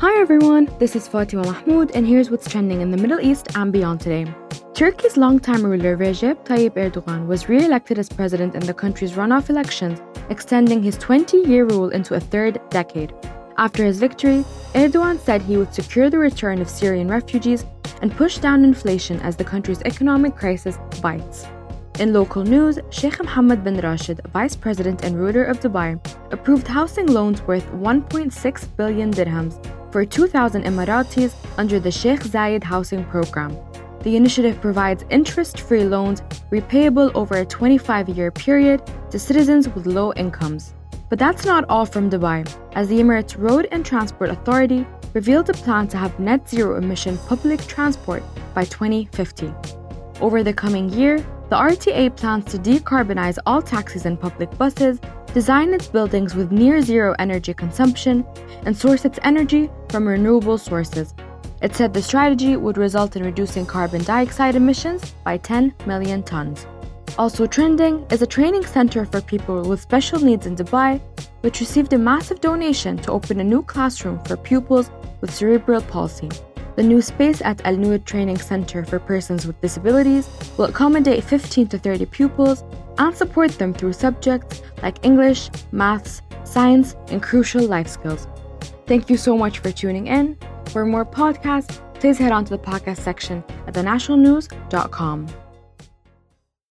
Hi everyone, this is Fatima Mahmoud, and here's what's trending in the Middle East and beyond today. Turkey's longtime ruler Recep Tayyip Erdogan was re elected as president in the country's runoff elections, extending his 20 year rule into a third decade. After his victory, Erdogan said he would secure the return of Syrian refugees and push down inflation as the country's economic crisis bites. In local news, Sheikh Mohammed bin Rashid, vice president and ruler of Dubai, approved housing loans worth 1.6 billion dirhams for 2,000 Emiratis under the Sheikh Zayed housing program. The initiative provides interest free loans repayable over a 25 year period to citizens with low incomes. But that's not all from Dubai, as the Emirates Road and Transport Authority revealed a plan to have net zero emission public transport by 2050. Over the coming year, the RTA plans to decarbonize all taxis and public buses, design its buildings with near zero energy consumption, and source its energy from renewable sources. It said the strategy would result in reducing carbon dioxide emissions by 10 million tons. Also trending is a training center for people with special needs in Dubai, which received a massive donation to open a new classroom for pupils with cerebral palsy. The new space at Al Noor Training Center for Persons with Disabilities will accommodate 15 to 30 pupils and support them through subjects like English, maths, science, and crucial life skills. Thank you so much for tuning in. For more podcasts, please head on to the podcast section at thenationalnews.com.